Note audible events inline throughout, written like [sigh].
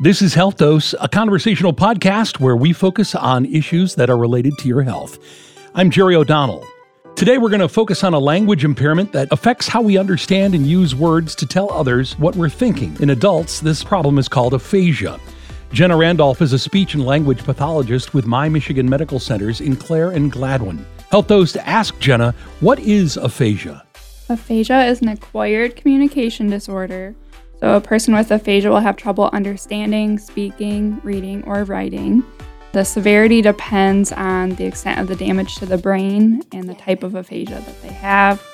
This is Health Dose, a conversational podcast where we focus on issues that are related to your health. I'm Jerry O'Donnell. Today, we're going to focus on a language impairment that affects how we understand and use words to tell others what we're thinking. In adults, this problem is called aphasia. Jenna Randolph is a speech and language pathologist with My Michigan Medical Centers in Clare and Gladwin. Health Dose ask Jenna, what is aphasia? Aphasia is an acquired communication disorder. So, a person with aphasia will have trouble understanding, speaking, reading, or writing. The severity depends on the extent of the damage to the brain and the type of aphasia that they have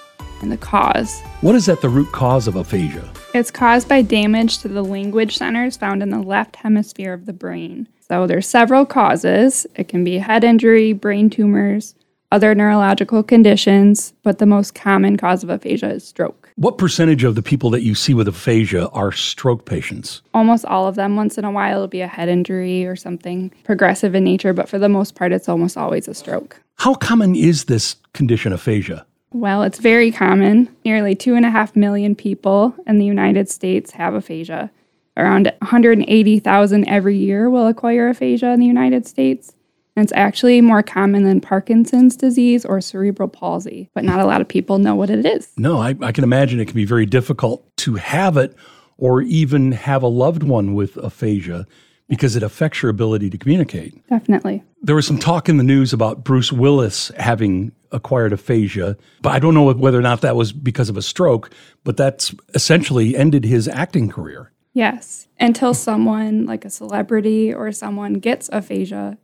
and the cause. What is at the root cause of aphasia? It's caused by damage to the language centers found in the left hemisphere of the brain. So there's several causes. It can be head injury, brain tumors, other neurological conditions, but the most common cause of aphasia is stroke. What percentage of the people that you see with aphasia are stroke patients? Almost all of them. Once in a while, it'll be a head injury or something progressive in nature, but for the most part, it's almost always a stroke. How common is this condition, aphasia? Well, it's very common. Nearly two and a half million people in the United States have aphasia. Around 180,000 every year will acquire aphasia in the United States. And it's actually more common than Parkinson's disease or cerebral palsy, but not a lot of people know what it is. No, I, I can imagine it can be very difficult to have it or even have a loved one with aphasia because it affects your ability to communicate. Definitely. There was some talk in the news about Bruce Willis having acquired aphasia, but I don't know whether or not that was because of a stroke, but that's essentially ended his acting career. Yes. Until someone like a celebrity or someone gets aphasia,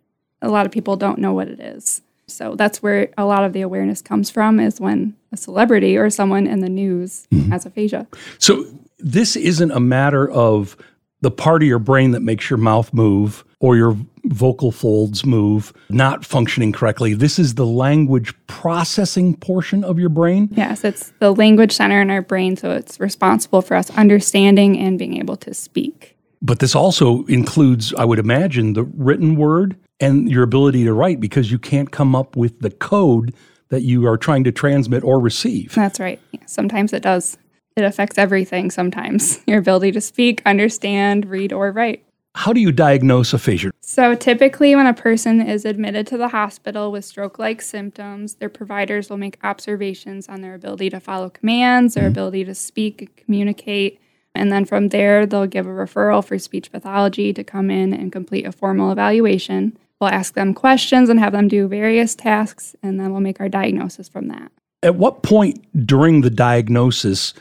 a lot of people don't know what it is. So that's where a lot of the awareness comes from is when a celebrity or someone in the news mm-hmm. has aphasia. So this isn't a matter of the part of your brain that makes your mouth move or your vocal folds move not functioning correctly. This is the language processing portion of your brain. Yes, it's the language center in our brain. So it's responsible for us understanding and being able to speak. But this also includes, I would imagine, the written word and your ability to write because you can't come up with the code that you are trying to transmit or receive. That's right. Yeah, sometimes it does. It affects everything sometimes [laughs] your ability to speak, understand, read, or write. How do you diagnose a aphasia? So, typically, when a person is admitted to the hospital with stroke like symptoms, their providers will make observations on their ability to follow commands, their mm-hmm. ability to speak and communicate. And then from there, they'll give a referral for speech pathology to come in and complete a formal evaluation. We'll ask them questions and have them do various tasks, and then we'll make our diagnosis from that. At what point during the diagnosis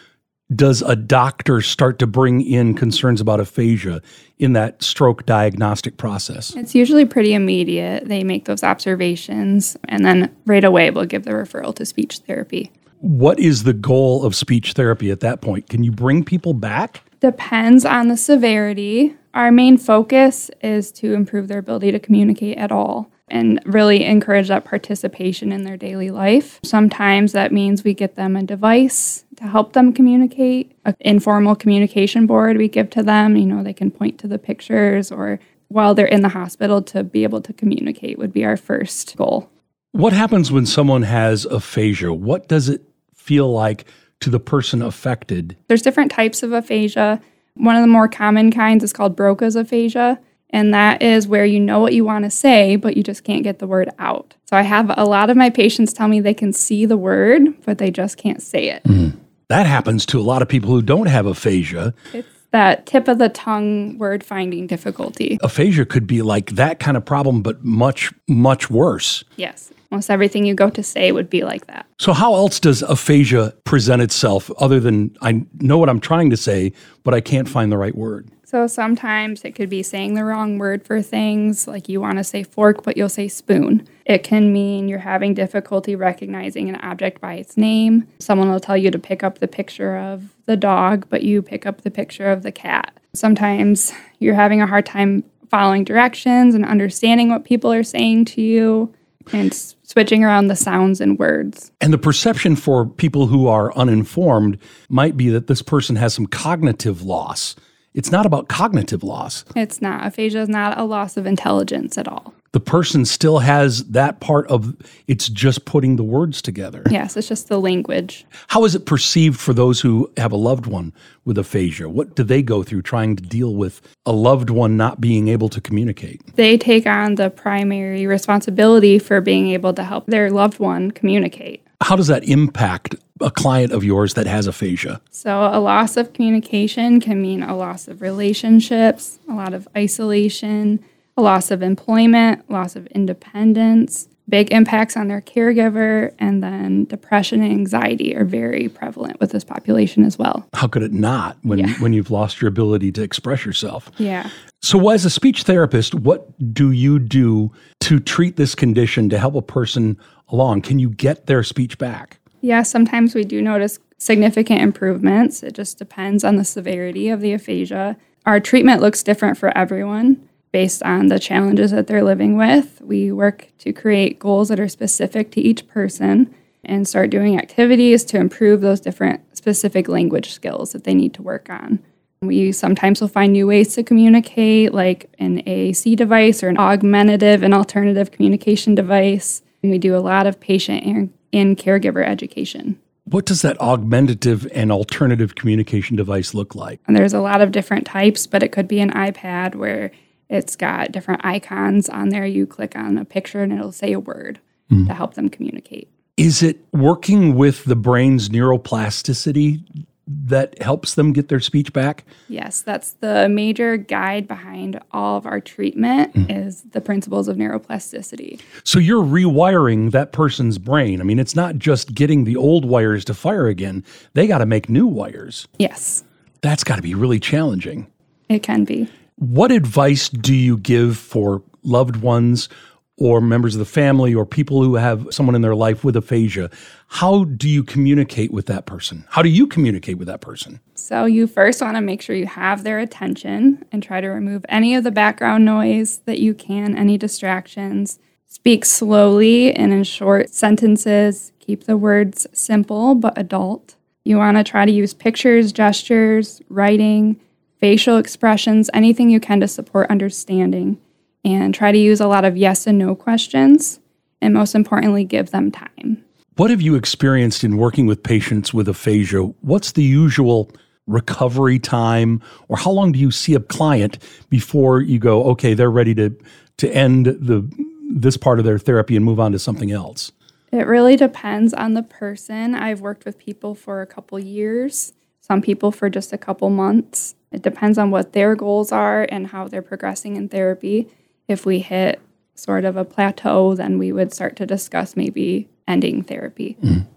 does a doctor start to bring in concerns about aphasia in that stroke diagnostic process? It's usually pretty immediate. They make those observations, and then right away we'll give the referral to speech therapy. What is the goal of speech therapy at that point? Can you bring people back? Depends on the severity. Our main focus is to improve their ability to communicate at all and really encourage that participation in their daily life. Sometimes that means we get them a device to help them communicate, an informal communication board we give to them. You know, they can point to the pictures or while they're in the hospital to be able to communicate would be our first goal. What happens when someone has aphasia? What does it feel like to the person affected? There's different types of aphasia. One of the more common kinds is called Broca's aphasia, and that is where you know what you want to say, but you just can't get the word out. So I have a lot of my patients tell me they can see the word, but they just can't say it. Mm. That happens to a lot of people who don't have aphasia. It's that tip of the tongue word finding difficulty. Aphasia could be like that kind of problem, but much, much worse. Yes. Almost everything you go to say would be like that. So, how else does aphasia present itself other than I know what I'm trying to say, but I can't find the right word? So, sometimes it could be saying the wrong word for things, like you want to say fork, but you'll say spoon. It can mean you're having difficulty recognizing an object by its name. Someone will tell you to pick up the picture of the dog, but you pick up the picture of the cat. Sometimes you're having a hard time following directions and understanding what people are saying to you and switching around the sounds and words. And the perception for people who are uninformed might be that this person has some cognitive loss. It's not about cognitive loss. It's not. Aphasia is not a loss of intelligence at all. The person still has that part of it's just putting the words together. Yes, it's just the language. How is it perceived for those who have a loved one with aphasia? What do they go through trying to deal with a loved one not being able to communicate? They take on the primary responsibility for being able to help their loved one communicate. How does that impact a client of yours that has aphasia? So, a loss of communication can mean a loss of relationships, a lot of isolation, loss of employment, loss of independence, big impacts on their caregiver, and then depression and anxiety are very prevalent with this population as well. How could it not when, Yeah. when you've lost your ability to express yourself? Yeah. So, as a speech therapist, what do you do to treat this condition to help a person along? Can you get their speech back? Yeah, sometimes we do notice significant improvements. It just depends on the severity of the aphasia. Our treatment looks different for everyone based on the challenges that they're living with. We work to create goals that are specific to each person and start doing activities to improve those different specific language skills that they need to work on. We sometimes will find new ways to communicate, like an AAC device or an augmentative and alternative communication device. And we do a lot of patient and, and caregiver education. What does that augmentative and alternative communication device look like? And there's a lot of different types, but it could be an iPad where it's got different icons on there. You click on a picture and it'll say a word mm. to help them communicate. Is it working with the brain's neuroplasticity that helps them get their speech back? Yes, that's the major guide behind all of our treatment mm. is the principles of neuroplasticity. So you're rewiring that person's brain. I mean, it's not just getting the old wires to fire again, they got to make new wires. Yes, That's got to be really challenging. it can be. What advice do you give for loved ones or members of the family or people who have someone in their life with aphasia? How do you communicate with that person? How do you communicate with that person? So, you first want to make sure you have their attention and try to remove any of the background noise that you can, any distractions. Speak slowly and in short sentences. Keep the words simple but adult. You want to try to use pictures, gestures, writing, facial expressions, anything you can to support understanding. And try to use a lot of yes and no questions. And most importantly, give them time. What have you experienced in working with patients with aphasia? What's the usual recovery time or how long do you see a client before you go okay they're ready to to end the this part of their therapy and move on to something else? It really depends on the person. I've worked with people for a couple years, some people for just a couple months. It depends on what their goals are and how they're progressing in therapy. If we hit sort of a plateau, then we would start to discuss maybe ending therapy. Mm-hmm.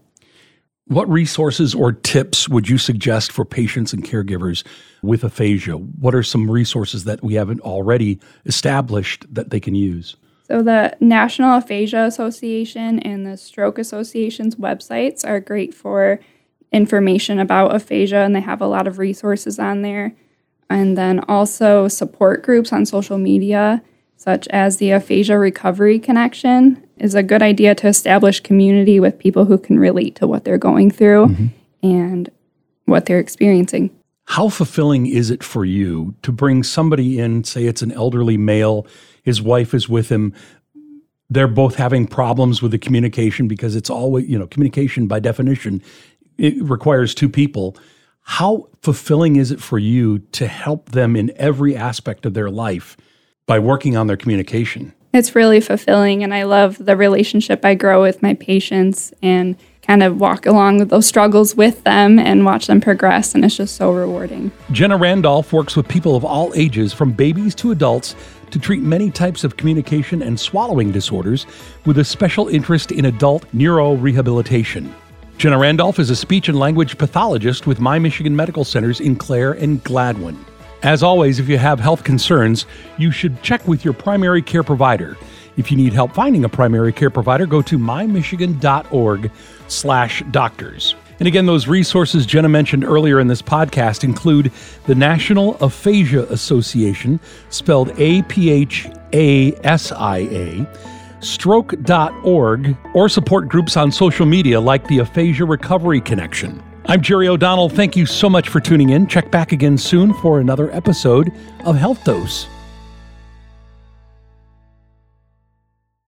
What resources or tips would you suggest for patients and caregivers with aphasia? What are some resources that we haven't already established that they can use? So, the National Aphasia Association and the Stroke Association's websites are great for information about aphasia, and they have a lot of resources on there. And then also support groups on social media, such as the Aphasia Recovery Connection, is a good idea to establish community with people who can relate to what they're going through mm-hmm. and what they're experiencing. How fulfilling is it for you to bring somebody in, say it's an elderly male, his wife is with him, they're both having problems with the communication because it's always, you know, communication by definition, it requires two people. How fulfilling is it for you to help them in every aspect of their life by working on their communication? It's really fulfilling, and I love the relationship I grow with my patients and kind of walk along with those struggles with them and watch them progress, and it's just so rewarding. Jenna Randolph works with people of all ages, from babies to adults, to treat many types of communication and swallowing disorders with a special interest in adult neurorehabilitation. Jenna Randolph is a speech and language pathologist with My Michigan Medical Centers in Clare and Gladwin. As always, if you have health concerns, you should check with your primary care provider. If you need help finding a primary care provider, go to mymichigan.org slash doctors. And again, those resources Jenna mentioned earlier in this podcast include the National Aphasia Association, spelled A P H A S I A, stroke.org, or support groups on social media like the Aphasia Recovery Connection. I'm Jerry O'Donnell. Thank you so much for tuning in. Check back again soon for another episode of Health Dose.